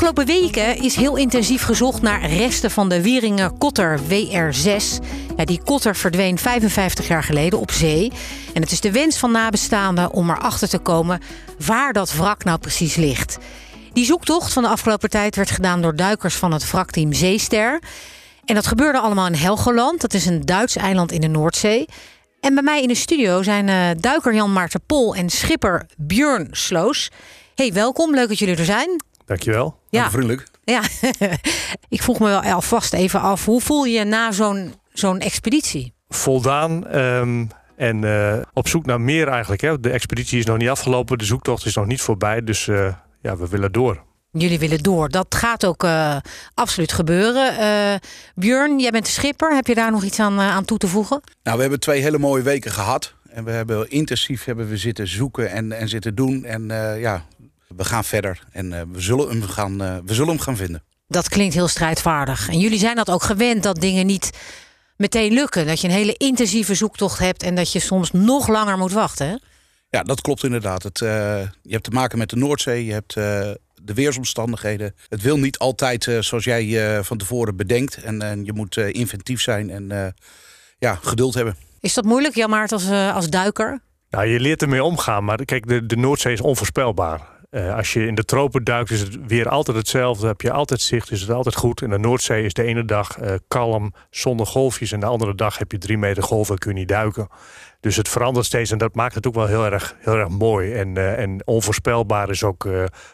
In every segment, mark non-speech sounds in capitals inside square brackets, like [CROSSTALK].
Afgelopen weken is heel intensief gezocht naar resten van de Wieringen Kotter WR6. Ja, die kotter verdween 55 jaar geleden op zee. En het is de wens van nabestaanden om erachter te komen waar dat wrak nou precies ligt. Die zoektocht van de afgelopen tijd werd gedaan door duikers van het wrakteam Zeester. En dat gebeurde allemaal in Helgoland. Dat is een Duits eiland in de Noordzee. En bij mij in de studio zijn eh, duiker Jan Maarten Pol en schipper Björn Sloos. Hey, welkom. Leuk dat jullie er zijn. Dankjewel. Ja, Vriendelijk. ja. [LAUGHS] ik vroeg me wel alvast even af, hoe voel je je na zo'n zo'n expeditie? Voldaan ehm, en eh, op zoek naar meer eigenlijk. Hè. De expeditie is nog niet afgelopen, de zoektocht is nog niet voorbij. Dus eh, ja, we willen door. Jullie willen door. Dat gaat ook eh, absoluut gebeuren. Eh Björn, jij bent de schipper. Heb je daar nog iets aan, aan toe te voegen? Nou, we hebben twee hele mooie weken gehad. En we hebben intensief hebben we zitten zoeken en, en zitten doen. En eh, ja, we gaan verder. En eh, we, zullen hem gaan, eh, we zullen hem gaan vinden. Dat klinkt heel strijdvaardig. En jullie zijn dat ook gewend dat dingen niet meteen lukken. Dat je een hele intensieve zoektocht hebt en dat je soms nog langer moet wachten. Hè? Ja, dat klopt inderdaad. Het, eh, je hebt te maken met de Noordzee. Je hebt eh, de weersomstandigheden. Het wil niet altijd eh, zoals jij eh, van tevoren bedenkt. En, en je moet eh, inventief zijn en eh, ja, geduld hebben. Is dat moeilijk, Jan Maart, als, als duiker? Nou, je leert ermee omgaan, maar kijk, de, de Noordzee is onvoorspelbaar. Eh, als je in de tropen duikt, is het weer altijd hetzelfde. Heb je altijd zicht, is het altijd goed. En de Noordzee is de ene dag eh, kalm, zonder golfjes. En de andere dag heb je drie meter golven en kun je niet duiken. Dus het verandert steeds en dat maakt het ook wel heel erg, heel erg mooi. En, eh, en onvoorspelbaar is ook,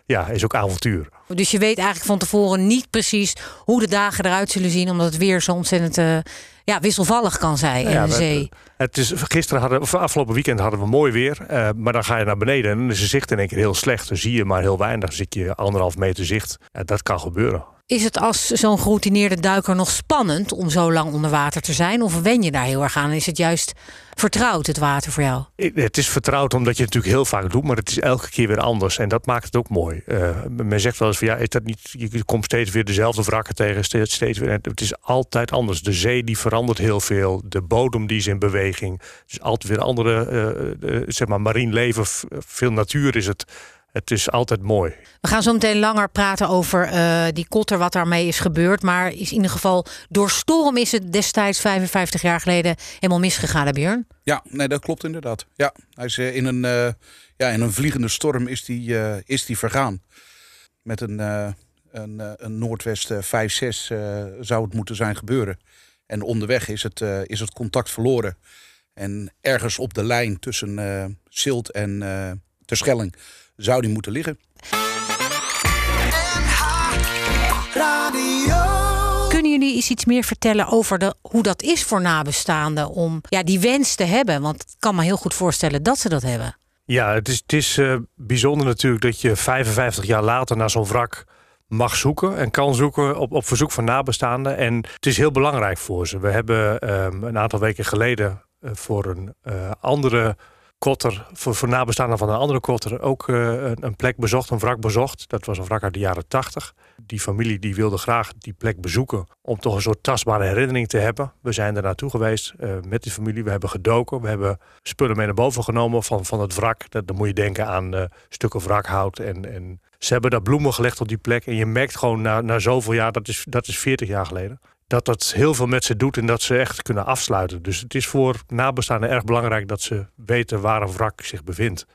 ja, is ook avontuur. Dus je weet eigenlijk van tevoren niet precies hoe de dagen eruit zullen zien, omdat het weer zo ontzettend eh, ja, wisselvallig kan zijn in de zee. Het is, gisteren hadden, of afgelopen weekend hadden we mooi weer. eh, maar dan ga je naar beneden en dan is de zicht in één keer heel slecht. Dan zie je maar heel weinig. Dan zit je anderhalf meter zicht. Dat kan gebeuren. Is het als zo'n geroutineerde duiker nog spannend om zo lang onder water te zijn? Of wen je daar heel erg aan? Is het juist vertrouwd, het water voor jou? Het is vertrouwd omdat je het natuurlijk heel vaak doet, maar het is elke keer weer anders. En dat maakt het ook mooi. Eh, men zegt wel eens van ja, is dat niet, je komt steeds weer dezelfde wrakken tegen, steeds, steeds weer. Het is altijd anders. De zee die verandert heel veel. De bodem die is in beweging. Is altijd weer andere, eh, zeg maar, marien leven. Veel natuur is het. Het is altijd mooi. We gaan zo meteen langer praten over eh, die kotter, wat daarmee is gebeurd. Maar is in ieder geval door storm is het destijds 55 jaar geleden helemaal misgegaan, hè Björn? Ja, nee, dat klopt inderdaad. Ja, hij is eh, in een, eh, ja, in een vliegende storm is die, eh, is die vergaan. Met een, eh, een, eh, een Noordwest eh, 5-6 eh, zou het moeten zijn gebeuren. En onderweg is het, eh, is het contact verloren. En ergens op de lijn tussen eh Silt en eh Terschelling zou die moeten liggen. Kunnen jullie eens iets meer vertellen over de, hoe dat is voor nabestaanden om ja, die wens te hebben? Want ik kan me heel goed voorstellen dat ze dat hebben. Ja, het is, het is eh, bijzonder natuurlijk dat je 55 jaar later naar zo'n wrak mag zoeken en kan zoeken op, op verzoek van nabestaanden. En het is heel belangrijk voor ze. We hebben ehm, een aantal weken geleden eh, voor een eh, andere kotter, voor, voor nabestaanden van een andere kotter, ook eh, een, een plek bezocht, een wrak bezocht. Dat was een wrak uit de jaren 80. Die familie die wilde graag die plek bezoeken om toch een soort tastbare herinnering te hebben. We zijn er naartoe geweest eh, met die familie. We hebben gedoken. We hebben spullen mee naar boven genomen van, van het wrak. Dat, dan moet je denken aan eh, stukken wrakhout. En, en ze hebben daar bloemen gelegd op die plek. En je merkt gewoon na, na zoveel jaar, dat is, dat is 40 jaar geleden, dat dat heel veel met ze doet en dat ze echt kunnen afsluiten. Dus het is voor nabestaanden erg belangrijk dat ze weten waar een wrak zich bevindt.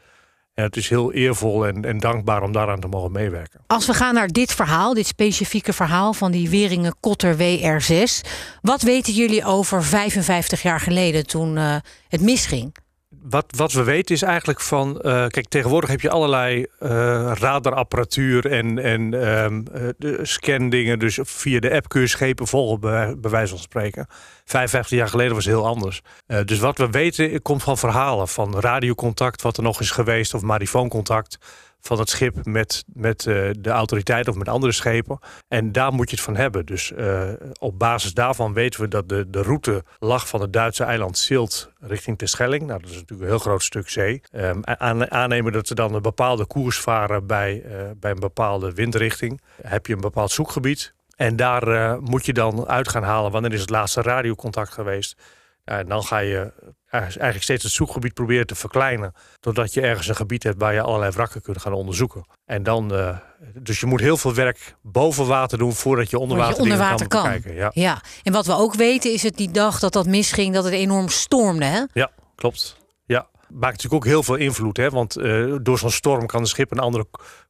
En het is heel eervol en, en dankbaar om daaraan te mogen meewerken. Als we gaan naar dit verhaal, dit specifieke verhaal van die Weringen Kotter WR6. Wat weten jullie over 55 jaar geleden toen eh, het misging? Wat, wat we weten is eigenlijk van. eh, kijk, tegenwoordig heb je allerlei eh, radarapparatuur en, en eh, de scandingen. Dus via de app kun je schepen volgen, bij, wijze van spreken. 55 jaar geleden was het heel anders. Dus wat we weten komt van verhalen. Van radiocontact, wat er nog is geweest, of marifooncontact. Van het schip met, met uh, de autoriteiten of met andere schepen. En daar moet je het van hebben. Dus uh, op basis daarvan weten we dat de, de route lag van het Duitse eiland Silt richting Terschelling. Nou, dat is natuurlijk een heel groot stuk zee. Aan, aannemen dat ze dan een bepaalde koers varen bij, uh, bij een bepaalde windrichting. Heb je een bepaald zoekgebied. En daar moet je dan uit gaan halen wanneer is het laatste radiocontact geweest. En dan ga je eigenlijk steeds het zoekgebied proberen te verkleinen. Totdat je ergens een gebied hebt waar je allerlei wrakken kunt gaan onderzoeken. En dan, uh, dus je moet heel veel werk boven water doen voordat je onder water, je onder water kan, kan. Bekijken. Ja. ja, en wat we ook weten is het die dag dat dat misging, dat het enorm stormde. Hè? Ja, klopt. Ja, maakt natuurlijk ook heel veel invloed. Hè? Want uh, door zo'n storm kan de schip een andere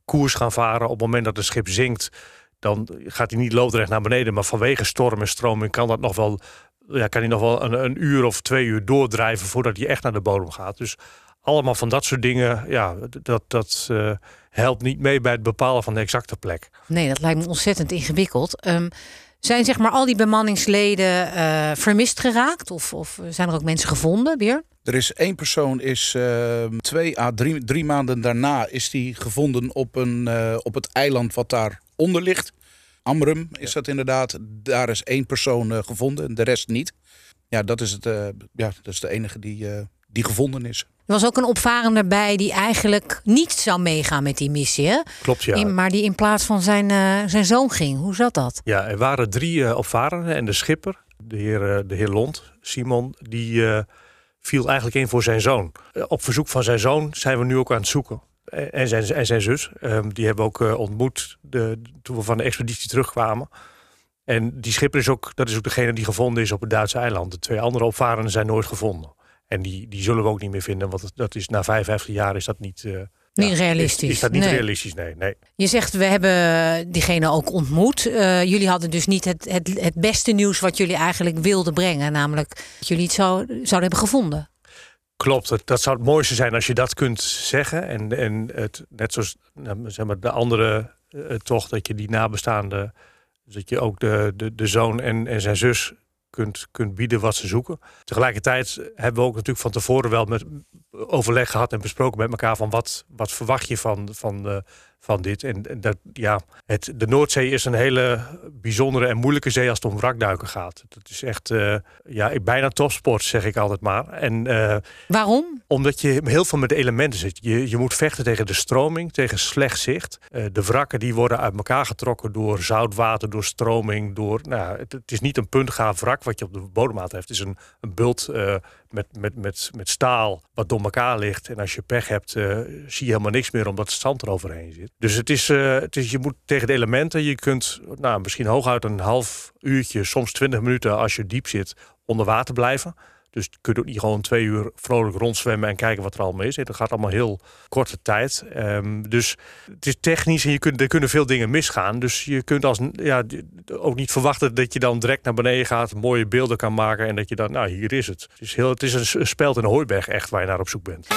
koers gaan varen. Op het moment dat het schip zinkt, dan gaat hij niet loodrecht naar beneden. Maar vanwege storm en stroming kan dat nog wel ja, kan hij nog wel een, een, uur of twee uur doordrijven voordat hij echt naar de bodem gaat. Dus allemaal van dat soort dingen, ja, dat, dat uh, helpt niet mee bij het bepalen van de exacte plek. Nee, dat lijkt me ontzettend ingewikkeld. Um, zijn zeg maar al die bemanningsleden uh, vermist geraakt? Of, of zijn er ook mensen gevonden, weer? Er is één persoon, is uh, twee à drie, drie maanden daarna is die gevonden op, een, uh, op het eiland wat daar onder ligt. Amrum is dat inderdaad. Daar is één persoon uh, gevonden, de rest niet. Ja, dat is, het, uh, ja, dat is de enige die, uh, die gevonden is. Er was ook een opvarender bij die eigenlijk niet zou meegaan met die missie. Hè? Klopt, ja. In, maar die in plaats van zijn, zijn zoon ging. Hoe zat dat? Ja, er waren drie opvarenden en de schipper, de heer, de heer Lond, Simon, die viel eigenlijk in voor zijn zoon. op verzoek van zijn zoon zijn we nu ook aan het zoeken en zijn, en zijn zus. Um, die hebben we ook uh, ontmoet de, toen we van de expeditie terugkwamen. En die schipper is ook, dat is ook degene die gevonden is op het Duitse eiland. De twee andere opvarenden zijn nooit gevonden. En die, die zullen we ook niet meer vinden, want dat is, na 55 jaar is dat niet... Uh, niet ja, realistisch. Is, is, dat niet nee. realistisch? Nee, nee. Je zegt, we hebben diegene ook ontmoet. Uh, jullie hadden dus niet het, het, het beste nieuws wat jullie eigenlijk wilden brengen. Namelijk dat jullie het zou, zouden hebben gevonden. Klopt, dat, dat zou het mooiste zijn als je dat kunt zeggen. En, en het, net zoals nou, zeg maar, de andere uh, toch, dat je die nabestaanden, dat je ook de, de, de zoon en, en zijn zus kunt, kunt bieden wat ze zoeken. Tegelijkertijd hebben we ook natuurlijk van tevoren wel met overleg gehad en besproken met elkaar van wat, wat verwacht je van, van, uh, van dit. En, dat, ja, het, de Noordzee is een hele bijzondere en moeilijke zee als het om wrakduiken gaat. Dat is echt uh, ja, bijna topsport, zeg ik altijd maar. En, uh, Waarom? Omdat je heel veel met de elementen zit. Je, je moet vechten tegen de stroming, tegen slecht zicht. Uh, de wrakken die worden uit elkaar getrokken door zoutwater, door stroming. Door, nou, het, het is niet een puntgaaf wrak wat je op de bodem heeft. Het is een, een bult met, met, met, met staal wat door elkaar ligt. En als je pech hebt, zie je helemaal niks meer omdat het zand eroverheen zit. Dus het is, uh, het is, je moet tegen de elementen, je kunt nou, misschien hooguit een half uurtje, soms twintig minuten als je diep zit, onder water blijven. Dus je kunt ook niet gewoon twee uur vrolijk rondzwemmen en kijken wat er allemaal is. Dat gaat allemaal heel korte tijd. Um, dus het is technisch en je kunt, er kunnen veel dingen misgaan. Dus je kunt als, ja, ook niet verwachten dat je dan direct naar beneden gaat, mooie beelden kan maken en dat je dan, nou hier is het. Het is, heel, het is een speld in een hooiberg echt waar je naar op zoek bent.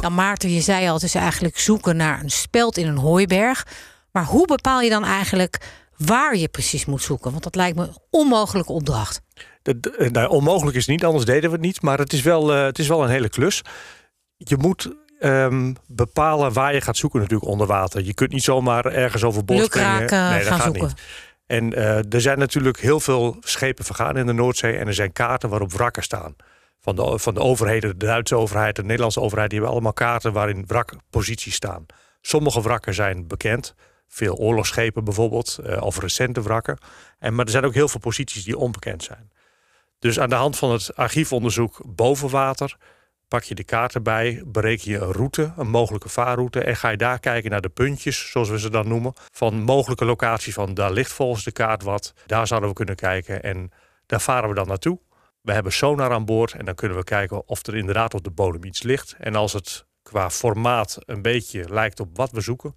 Nou, Maarten, je zei al, het is eigenlijk zoeken naar een speld in een hooiberg. Maar hoe bepaal je dan eigenlijk waar je precies moet zoeken? Want dat lijkt me een onmogelijke opdracht. Dat, nou, onmogelijk is niet, anders deden we het niet. Maar het is wel, uh, het is wel een hele klus. Je moet um, bepalen waar je gaat zoeken natuurlijk onder water. Je kunt niet zomaar ergens overboord springen. Nee, dat gaan gaat zoeken. niet. En uh, er zijn natuurlijk heel veel schepen vergaan in de Noordzee. En er zijn kaarten waarop wrakken staan. Van de, van de overheden, de Duitse overheid, de Nederlandse overheid... die hebben allemaal kaarten waarin wrakposities staan. Sommige wrakken zijn bekend veel oorlogsschepen bijvoorbeeld, uh, of recente wrakken. En, maar er zijn ook heel veel posities die onbekend zijn. Dus aan de hand van het archiefonderzoek boven water pak je de kaart erbij, bereken je een route, een mogelijke vaarroute en ga je daar kijken naar de puntjes, zoals we ze dan noemen, van mogelijke locaties van daar ligt volgens de kaart wat, daar zouden we kunnen kijken en daar varen we dan naartoe. We hebben sonar aan boord en dan kunnen we kijken of er inderdaad op de bodem iets ligt. En als het qua formaat een beetje lijkt op wat we zoeken,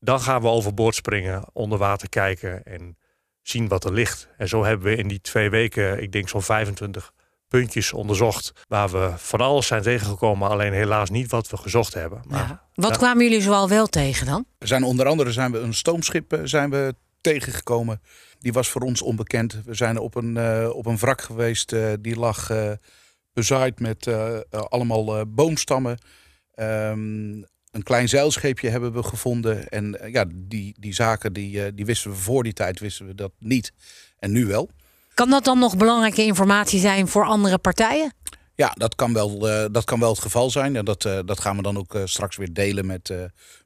dan gaan we overboord springen, onder water kijken en zien wat er ligt. En zo hebben we in die twee weken, ik denk zo'n 25 puntjes onderzocht. Waar we van alles zijn tegengekomen, alleen helaas niet wat we gezocht hebben. Maar, ja. Wat ja. kwamen jullie zoal wel tegen dan? We zijn onder andere zijn we een stoomschip eh, zijn we tegengekomen. Die was voor ons onbekend. We zijn op een, uh, op een wrak geweest, uh, die lag bezaaid met allemaal boomstammen. Ehm, een klein zeilscheepje hebben we gevonden. En ja, die, die zaken die, die wisten we voor die tijd wisten we dat niet. En nu wel. Kan dat dan nog belangrijke informatie zijn voor andere partijen? Ja, dat kan wel, dat kan wel het geval zijn. En dat, dat gaan we dan ook straks weer delen met,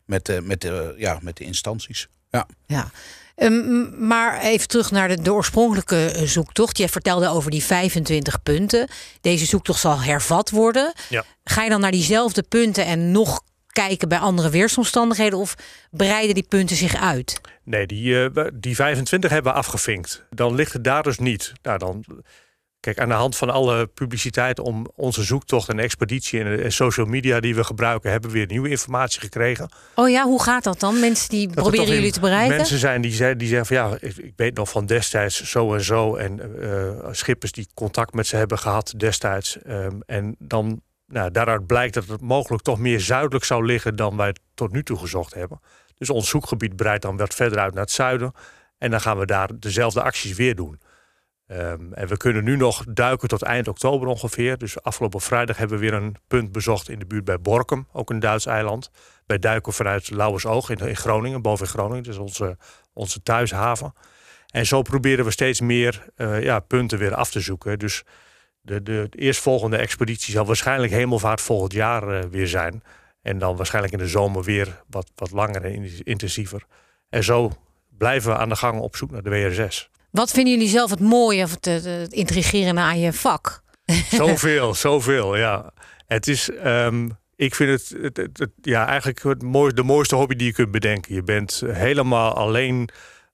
met, met, ja, met de instanties. Ja. ja. Um, maar even terug naar de, de, oorspronkelijke eh, zoektocht. Je vertelde over die 25 punten. Deze zoektocht zal hervat worden. Ja. Ga je dan naar diezelfde punten en nog kijken bij andere weersomstandigheden? Of breiden die punten zich uit? Nee, die, uh, die 25 hebben we afgevinkt. Dan ligt het daar dus niet. Nou, dan Kijk, aan de hand van alle publiciteit om onze zoektocht en expeditie en social media die we gebruiken, hebben we weer nieuwe informatie gekregen. Oh ja, hoe gaat dat dan? Mensen die proberen jullie te bereiken? Mensen zijn die, die zeggen van ja, ik, weet nog van destijds zo en zo. En uh, schippers die contact met ze hebben gehad destijds. Um, en dan nou, daaruit blijkt dat het mogelijk toch meer zuidelijk zou liggen dan wij tot nu toe gezocht hebben. Dus ons zoekgebied breidt dan wat verder uit naar het zuiden. En dan gaan we daar dezelfde acties weer doen. Um, en we kunnen nu nog duiken tot eind oktober ongeveer. Dus afgelopen vrijdag hebben we weer een punt bezocht in de buurt bij Borkum, ook een Duits eiland. Wij duiken vanuit Lauwersoog in, in Groningen, boven in Groningen, dus onze, onze thuishaven. En zo proberen we steeds meer uh, ja, punten weer af te zoeken. Dus de, de, de eerstvolgende expeditie zal waarschijnlijk hemelvaart volgend jaar uh, weer zijn. En dan waarschijnlijk in de zomer weer wat, wat langer en intensiever. En zo blijven we aan de gang op zoek naar de WRS. Wat vinden jullie zelf het mooie of het, het intrigerende aan je vak? Zoveel, [LAUGHS] zoveel, ja. Het is, um, ik vind het, het, het, ja, eigenlijk het mooiste, de mooiste hobby die je kunt bedenken. Je bent helemaal alleen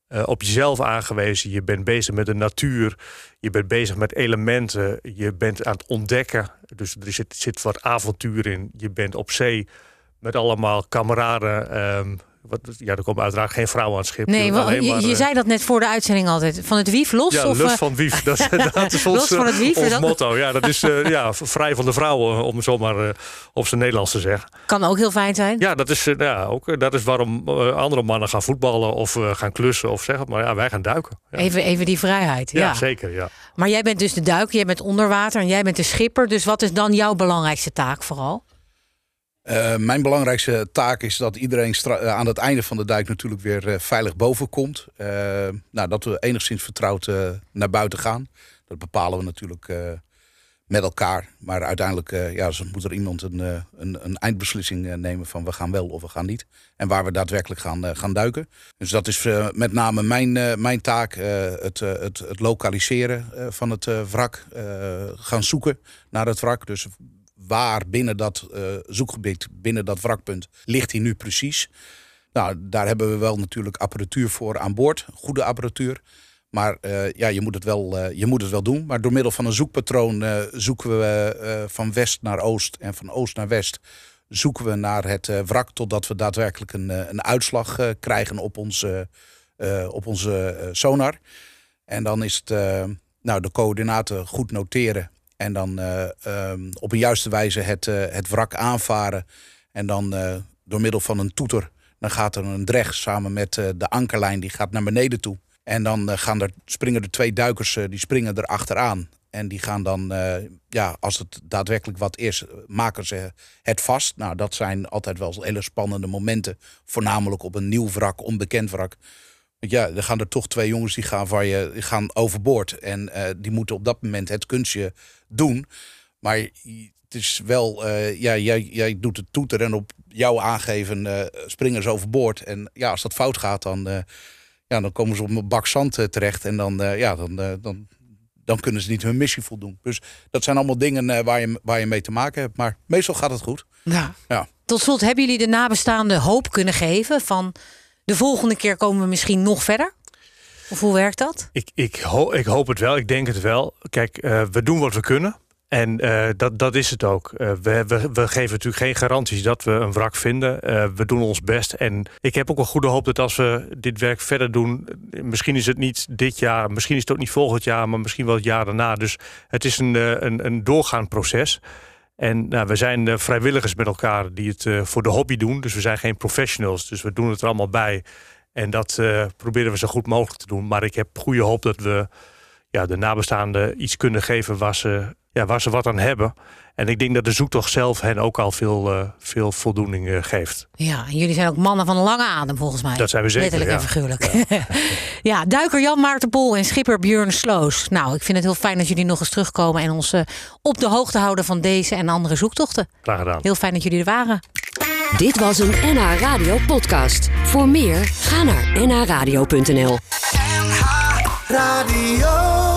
uh, op jezelf aangewezen. Je bent bezig met de natuur. Je bent bezig met elementen. Je bent aan het ontdekken. Dus er zit, zit wat avontuur in. Je bent op zee met allemaal kameraden. Um, wat, ja, er komen uiteraard geen vrouwen aan het schip. Nee, je, je, eh, zei dat net voor de uitzending altijd. Van het wief los? Ja, of, lust eh, van wief. Dat, [LAUGHS] [LAUGHS] dat is ons, van het wief, ons dat... motto. Ja, dat is uh, ja, vrij van de vrouwen, om het zomaar uh, op zijn Nederlands te zeggen. Kan ook heel fijn zijn. Ja, dat is, ja, ook, dat is waarom andere mannen gaan voetballen of gaan klussen of zeggen. Maar ja, wij gaan duiken. Ja. Even, even die vrijheid. Ja. ja, zeker. Ja. Maar jij bent dus de duiker, jij bent onder water en jij bent de schipper. Dus wat is dan jouw belangrijkste taak vooral? Uh, mijn belangrijkste taak is dat iedereen uh, aan het einde van de duik natuurlijk weer uh, veilig boven komt. nou, dat we enigszins vertrouwd naar buiten gaan. Dat bepalen we natuurlijk met elkaar. Maar uiteindelijk ja, moet er iemand een, een, een eindbeslissing nemen van we gaan wel of we gaan niet. En waar we daadwerkelijk gaan, gaan duiken. Dus dat is met name mijn, mijn taak. Het, het, het, lokaliseren van het wrak. gaan zoeken naar het wrak. Dus waar binnen dat uh, zoekgebied, binnen dat wrakpunt, ligt hij nu precies. Nou, daar hebben we wel natuurlijk apparatuur voor aan boord, goede apparatuur. Maar uh, ja, je moet, het wel, uh, je moet het wel doen. Maar door middel van een zoekpatroon zoeken we van west naar oost en van oost naar west. Zoeken we naar het wrak totdat we daadwerkelijk een, een uitslag krijgen op onze, op onze sonar. En dan is het nou, de coördinaten goed noteren en dan uh, um, op een juiste wijze het, uh, het wrak aanvaren. En dan uh, door middel van een toeter, dan gaat er een dreg samen met de ankerlijn, die gaat naar beneden toe. En dan gaan er, springen er twee duikers, die springen er achteraan. En die gaan dan, ja, als het daadwerkelijk wat is, maken ze het vast. Nou, dat zijn altijd wel hele spannende momenten. Voornamelijk op een nieuw wrak, onbekend wrak. Ja, er gaan er toch twee jongens die gaan, waar je, gaan overboord. En uh, die moeten op dat moment het kunstje doen. Maar het is wel, uh, ja, jij, jij doet het toeter en op jouw aangeven uh, springen ze overboord. En ja, als dat fout gaat, dan, ja, dan komen ze op een bak zand terecht. En dan, ja, dan, dan, dan kunnen ze niet hun missie voldoen. Dus dat zijn allemaal dingen waar, je, waar je mee te maken hebt. Maar meestal gaat het goed. Ja. ja. Tot slot, hebben jullie de nabestaanden hoop kunnen geven van de volgende keer komen we misschien nog verder? Of hoe werkt dat? Ik, ik, ik hoop het wel, ik denk het wel. Kijk, uh, we doen wat we kunnen. En uh, dat, dat is het ook. Uh, we, we, we, geven natuurlijk geen garanties dat we een wrak vinden. we doen ons best. En ik heb ook een goede hoop dat als we dit werk verder doen... misschien is het niet dit jaar, misschien is het ook niet volgend jaar... maar misschien wel het jaar daarna. Dus het is een, een, een doorgaand proces. En nou, we zijn uh, vrijwilligers met elkaar die het uh, voor de hobby doen. Dus we zijn geen professionals. Dus we doen het er allemaal bij. En dat uh, proberen we zo goed mogelijk te doen. Maar ik heb goede hoop dat we ja, de nabestaanden iets kunnen geven waar ze ja, waar ze wat aan hebben. En ik denk dat de zoektocht zelf hen ook al veel, uh, veel voldoening uh, geeft. Ja, en jullie zijn ook mannen van een lange adem volgens mij. Dat zijn we zeker, Letterlijk ja. en figuurlijk. Ja. [LAUGHS] ja, duiker Jan Maartenpol en schipper Björn Sloos. Nou, ik vind het heel fijn dat jullie nog eens terugkomen... en ons uh, op de hoogte houden van deze en andere zoektochten. Graag gedaan. Heel fijn dat jullie er waren. Dit was een NH Radio podcast. Voor meer, ga naar nhradio.nl NH Radio